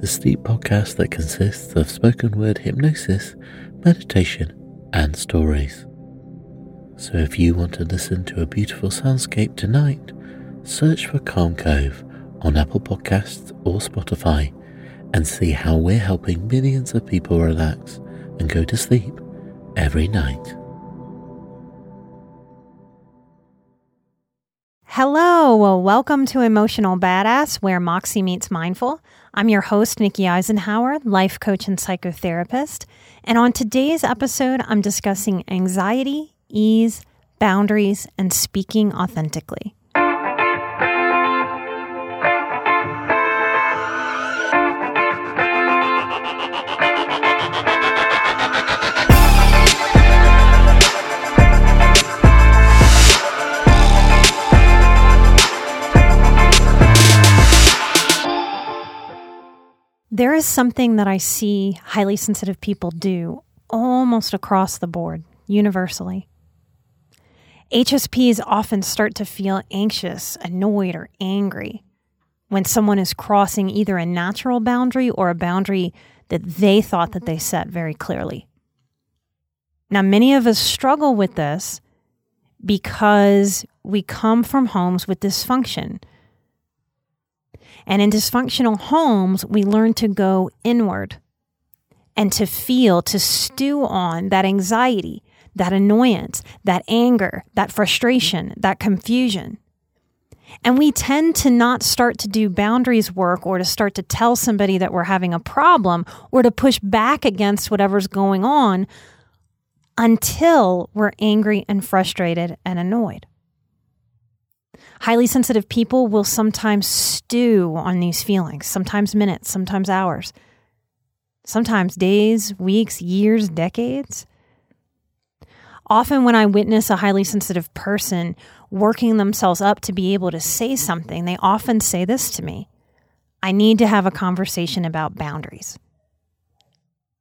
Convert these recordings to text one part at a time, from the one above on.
the sleep podcast that consists of spoken word hypnosis, meditation, and stories. So if you want to listen to a beautiful soundscape tonight, search for Calm Cove on Apple Podcasts or Spotify and see how we're helping millions of people relax and go to sleep every night. Hello, well, welcome to Emotional Badass, where Moxie meets mindful. I'm your host, Nikki Eisenhauer, life coach and psychotherapist. And on today's episode, I'm discussing anxiety, ease, boundaries, and speaking authentically. There is something that I see highly sensitive people do almost across the board, universally. HSPs often start to feel anxious, annoyed, or angry when someone is crossing either a natural boundary or a boundary that they thought that they mm-hmm. set very clearly. Now, many of us struggle with this because we come from homes with dysfunction and in dysfunctional homes, we learn to go inward and to feel, to stew on that anxiety, that annoyance, that anger, that frustration, that confusion. And we tend to not start to do boundaries work or to start to tell somebody that we're having a problem or to push back against whatever's going on until we're angry and frustrated and annoyed. Highly sensitive people will sometimes stew on these feelings, sometimes minutes, sometimes hours, sometimes days, weeks, years, decades. Often, when I witness a highly sensitive person working themselves up to be able to say something, they often say this to me I need to have a conversation about boundaries.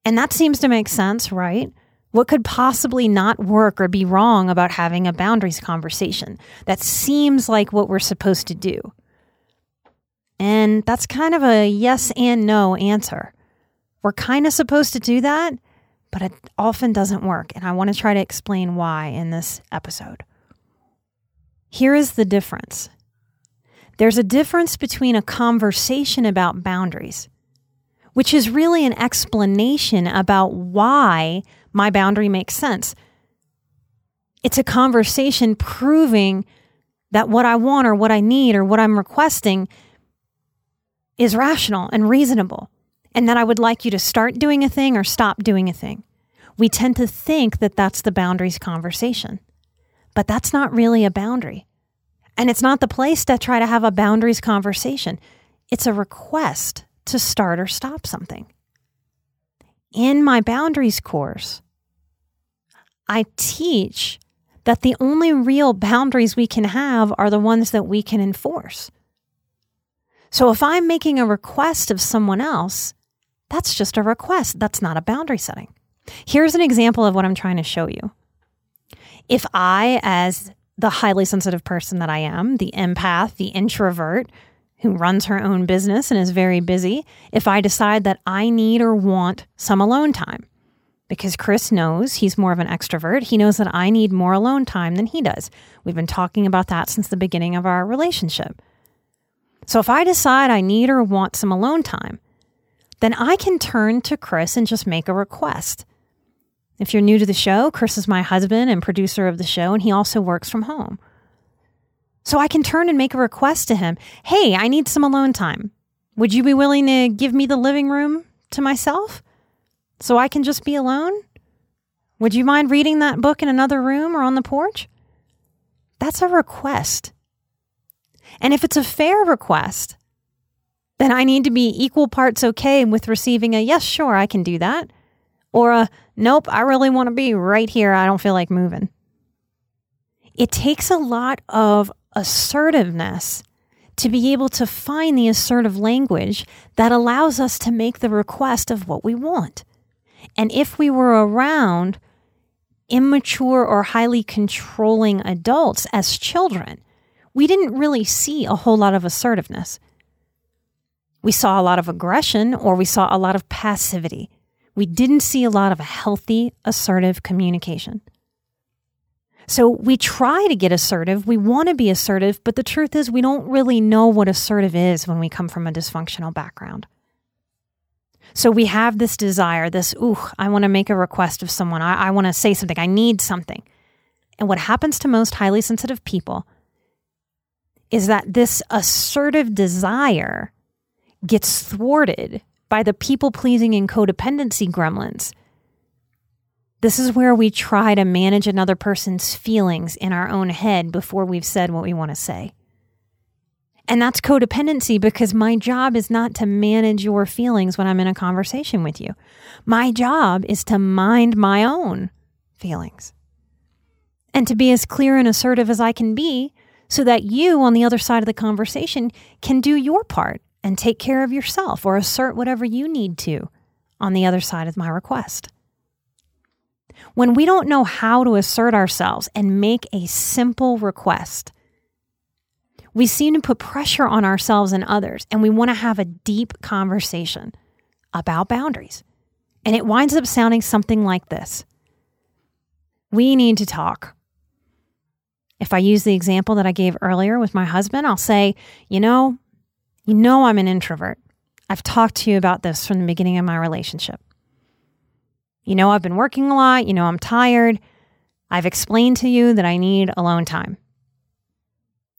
And that seems to make sense, right? What could possibly not work or be wrong about having a boundaries conversation? That seems like what we're supposed to do. And that's kind of a yes and no answer. We're kind of supposed to do that, but it often doesn't work. And I want to try to explain why in this episode. Here is the difference there's a difference between a conversation about boundaries, which is really an explanation about why my boundary makes sense. It's a conversation proving that what I want or what I need or what I'm requesting is rational and reasonable, and that I would like you to start doing a thing or stop doing a thing. We tend to think that that's the boundaries conversation, but that's not really a boundary. And it's not the place to try to have a boundaries conversation. It's a request to start or stop something in my boundaries course, I teach that the only real boundaries we can have are the ones that we can enforce. So if I'm making a request of someone else, that's just a request. That's not a boundary setting. Here's an example of what I'm trying to show you. If I, as the highly sensitive person that I am, the empath, the introvert, who runs her own business and is very busy if I decide that I need or want some alone time. Because Chris knows he's more of an extrovert. He knows that I need more alone time than he does. We've been talking about that since the beginning of our relationship. So if I decide I need or want some alone time, then I can turn to Chris and just make a request. If you're new to the show, Chris is my husband and producer of the show, and he also works from home. So I can turn and make a request to him Hey, I need some alone time. Would you be willing to give me the living room to myself so I can just be alone? Would you mind reading that book in another room or on the porch? That's a request. And if it's a fair request, then I need to be equal parts okay with receiving a yes, sure, I can do that, or a nope, I really want to be right here. I don't feel like moving. It takes a lot of assertiveness to be able to find the assertive language that allows us to make the request of what we want. And if we were around immature or highly controlling adults as children, we didn't really see a whole lot of assertiveness. We saw a lot of aggression or we saw a lot of passivity. We didn't see a lot of healthy, assertive communication. So we try to get assertive. We want to be assertive, but the truth is, we don't really know what assertive is when we come from a dysfunctional background. So we have this desire, this, ooh, I want to make a request of someone. I, I want to say something. I need something. And what happens to most highly sensitive people is that this assertive desire gets thwarted by the people pleasing and codependency gremlins this is where we try to manage another person's feelings in our own head before we've said what we want to say. And that's codependency because my job is not to manage your feelings when I'm in a conversation with you. My job is to mind my own feelings and to be as clear and assertive as I can be so that you on the other side of the conversation can do your part and take care of yourself or assert whatever you need to on the other side of my request. When we don't know how to assert ourselves and make a simple request, we seem to put pressure on ourselves and others, and we want to have a deep conversation about boundaries. And it winds up sounding something like this We need to talk. If I use the example that I gave earlier with my husband, I'll say, You know, you know, I'm an introvert. I've talked to you about this from the beginning of my relationship. You know, I've been working a lot. You know, I'm tired. I've explained to you that I need alone time.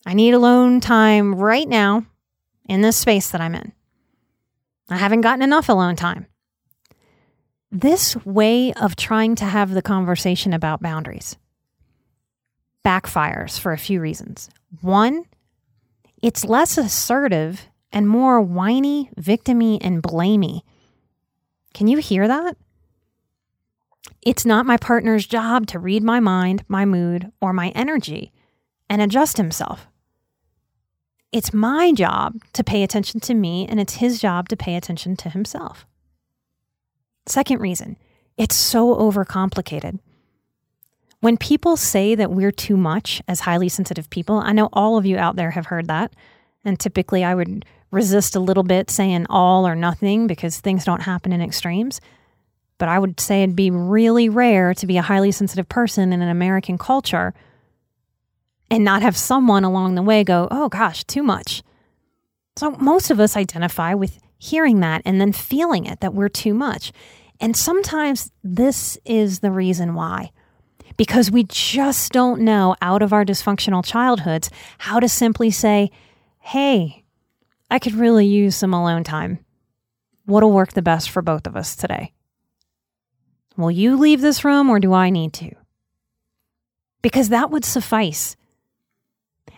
I need alone time right now in this space that I'm in. I haven't gotten enough alone time. This way of trying to have the conversation about boundaries backfires for a few reasons. One, it's less assertive and more whiny, victimy, and blamey. Can you hear that? It's not my partner's job to read my mind, my mood, or my energy and adjust himself. It's my job to pay attention to me, and it's his job to pay attention to himself. Second reason, it's so overcomplicated. When people say that we're too much as highly sensitive people, I know all of you out there have heard that. And typically I would resist a little bit saying all or nothing because things don't happen in extremes but I would say it'd be really rare to be a highly sensitive person in an American culture and not have someone along the way go, oh gosh, too much. So most of us identify with hearing that and then feeling it that we're too much. And sometimes this is the reason why. Because we just don't know out of our dysfunctional childhoods how to simply say, hey, I could really use some alone time. What'll work the best for both of us today? Will you leave this room or do I need to? Because that would suffice.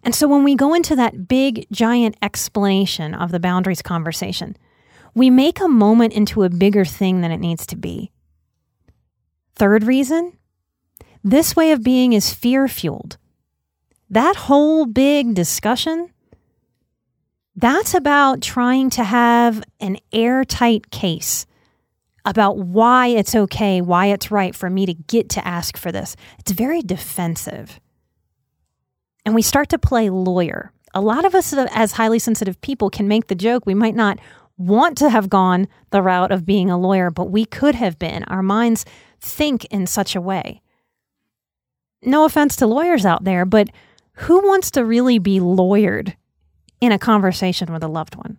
And so when we go into that big, giant explanation of the boundaries conversation, we make a moment into a bigger thing than it needs to be. Third reason this way of being is fear fueled. That whole big discussion, that's about trying to have an airtight case about why it's okay, why it's right for me to get to ask for this. It's very defensive. And we start to play lawyer. A lot of us, uh, as highly sensitive people, can make the joke we might not want to have gone the route of being a lawyer, but we could have been. Our minds think in such a way. No offense to lawyers out there, but who wants to really be lawyered in a conversation with a loved one?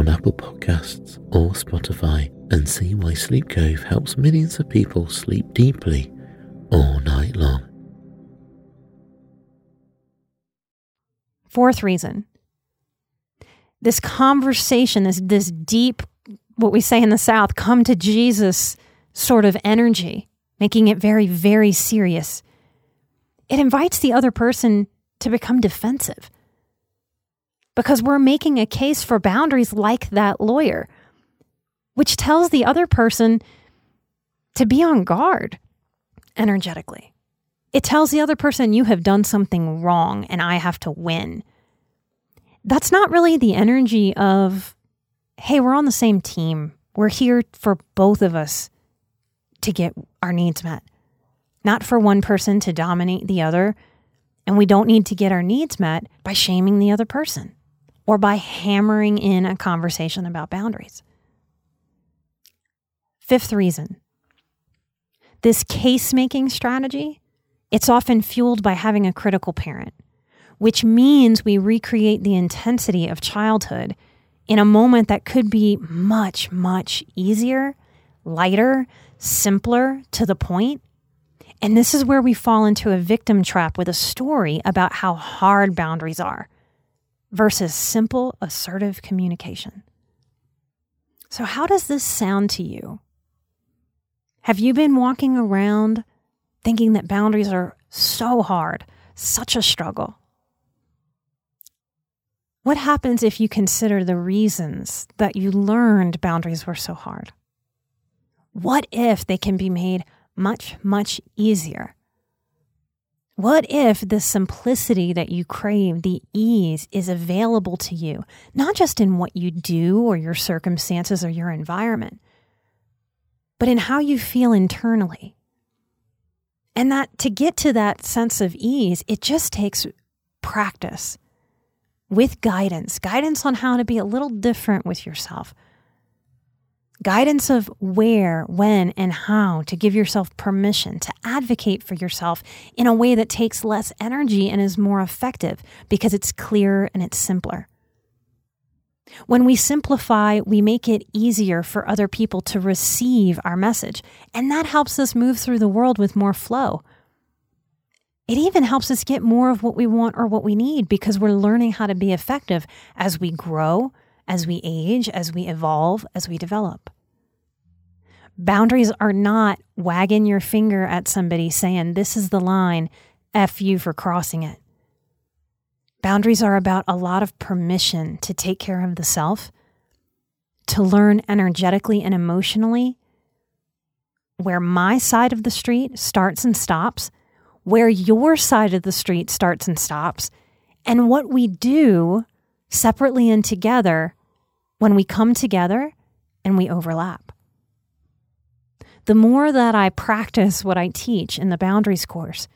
on Apple Podcasts or Spotify and see why Sleep Cove helps millions of people sleep deeply all night long. Fourth reason. This conversation, this, this deep, what we say in the South, come to Jesus sort of energy, making it very, very serious, it invites the other person to become defensive because we're making a case for boundaries like that lawyer, which tells the other person to be on guard energetically. It tells the other person you have done something wrong and I have to win. That's not really the energy of, hey, we're on the same team. We're here for both of us to get our needs met, not for one person to dominate the other. And we don't need to get our needs met by shaming the other person or by hammering in a conversation about boundaries. Fifth reason this case making strategy, it's often fueled by having a critical parent, which means we recreate the intensity of childhood in a moment that could be much, much easier, lighter, simpler, to the point. And this is where we fall into a victim trap with a story about how hard boundaries are versus simple, assertive communication. So, how does this sound to you? Have you been walking around thinking that boundaries are so hard, such a struggle? What happens if you consider the reasons that you learned boundaries were so hard? What if they can be made much, much easier? What if the simplicity that you crave, the ease, is available to you, not just in what you do or your circumstances or your environment, but in how you feel internally? And that to get to that sense of ease, it just takes practice with guidance, guidance on how to be a little different with yourself guidance of where, when, and how to give yourself permission to advocate for yourself in a way that takes less energy and is more effective because it's clearer and it's simpler. When we simplify, we make it easier for other people to receive our message, and that helps us move through the world with more flow. It even helps us get more of what we want or what we need because we're learning how to be effective as we grow, as we age, as we evolve, as we develop. Boundaries are not wagging your finger at somebody saying, This is the line, F you for crossing it. Boundaries are about a lot of permission to take care of the self, to learn energetically and emotionally where my side of the street starts and stops, where your side of the street starts and stops, and what we do separately and together when we come together and we overlap. The more that I practice what I teach in the boundaries course,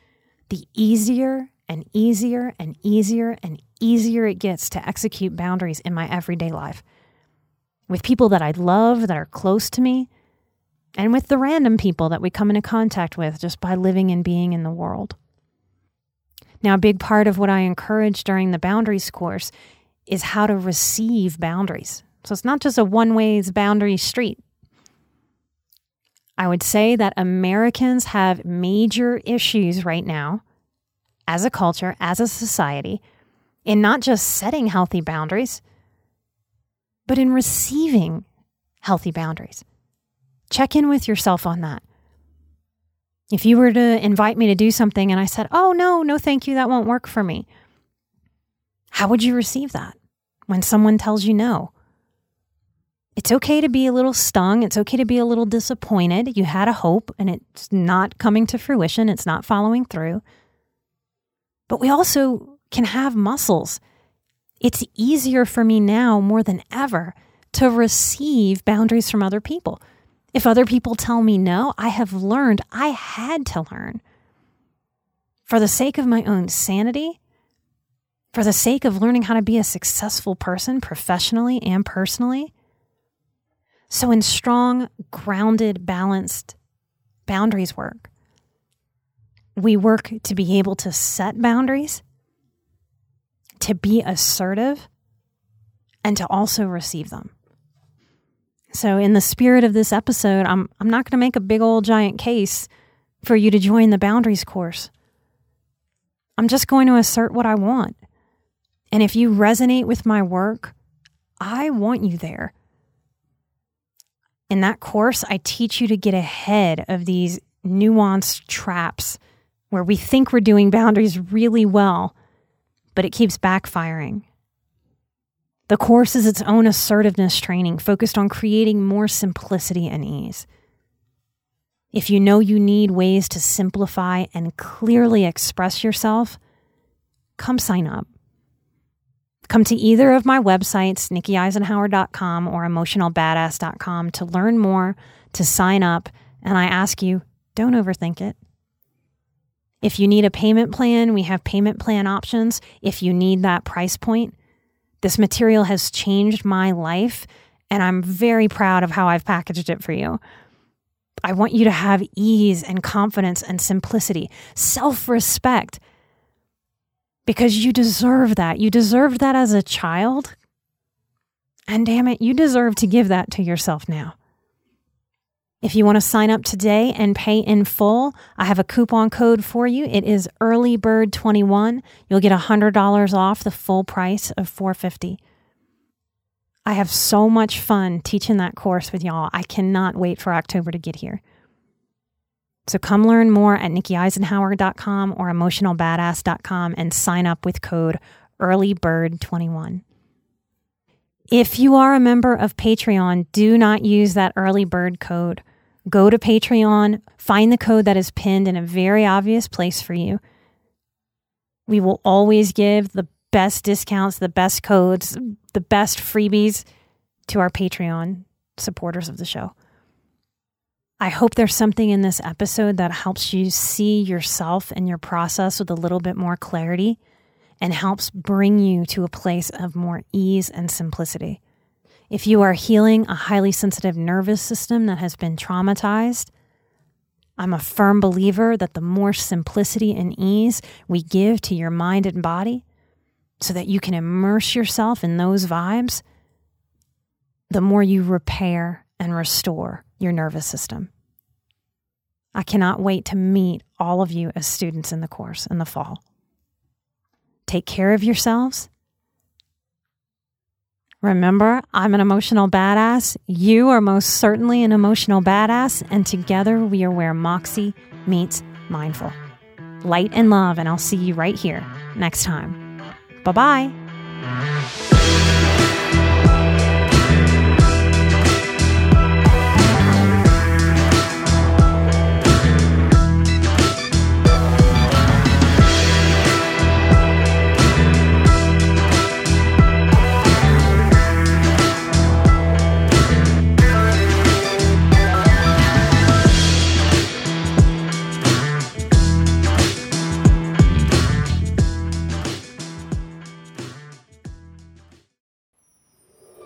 the easier and easier and easier and easier it gets to execute boundaries in my everyday life with people that I love, that are close to me, and with the random people that we come into contact with just by living and being in the world. Now, a big part of what I encourage during the boundaries course is how to receive boundaries. So it's not just a one ways boundary street. I would say that Americans have major issues right now as a culture, as a society, in not just setting healthy boundaries, but in receiving healthy boundaries. Check in with yourself on that. If you were to invite me to do something and I said, oh, no, no, thank you, that won't work for me, how would you receive that when someone tells you no? It's okay to be a little stung. It's okay to be a little disappointed. You had a hope and it's not coming to fruition, it's not following through. But we also can have muscles. It's easier for me now more than ever to receive boundaries from other people. If other people tell me no, I have learned, I had to learn. For the sake of my own sanity, for the sake of learning how to be a successful person professionally and personally. So, in strong, grounded, balanced boundaries work, we work to be able to set boundaries, to be assertive, and to also receive them. So, in the spirit of this episode, I'm, I'm not going to make a big old giant case for you to join the boundaries course. I'm just going to assert what I want. And if you resonate with my work, I want you there. In that course, I teach you to get ahead of these nuanced traps where we think we're doing boundaries really well, but it keeps backfiring. The course is its own assertiveness training focused on creating more simplicity and ease. If you know you need ways to simplify and clearly express yourself, come sign up. Come to either of my websites, nikkieisenhauer.com or emotionalbadass.com, to learn more, to sign up, and I ask you, don't overthink it. If you need a payment plan, we have payment plan options. If you need that price point, this material has changed my life, and I'm very proud of how I've packaged it for you. I want you to have ease and confidence and simplicity, self respect, because you deserve that. You deserved that as a child. And damn it, you deserve to give that to yourself now. If you want to sign up today and pay in full, I have a coupon code for you. It is earlybird21. You'll get $100 off the full price of 450. I have so much fun teaching that course with y'all. I cannot wait for October to get here. So come learn more at nikkieisenhauer.com or emotionalbadass.com and sign up with code earlybird21. If you are a member of Patreon, do not use that early bird code go to Patreon, find the code that is pinned in a very obvious place for you. We will always give the best discounts, the best codes, the best freebies to our Patreon supporters of the show. I hope there's something in this episode that helps you see yourself and your process with a little bit more clarity and helps bring you to a place of more ease and simplicity. If you are healing a highly sensitive nervous system that has been traumatized, I'm a firm believer that the more simplicity and ease we give to your mind and body so that you can immerse yourself in those vibes, the more you repair and restore your nervous system. I cannot wait to meet all of you as students in the course in the fall. Take care of yourselves Remember, I'm an emotional badass. You are most certainly an emotional badass. And together we are where Moxie meets mindful. Light and love, and I'll see you right here next time. Bye bye.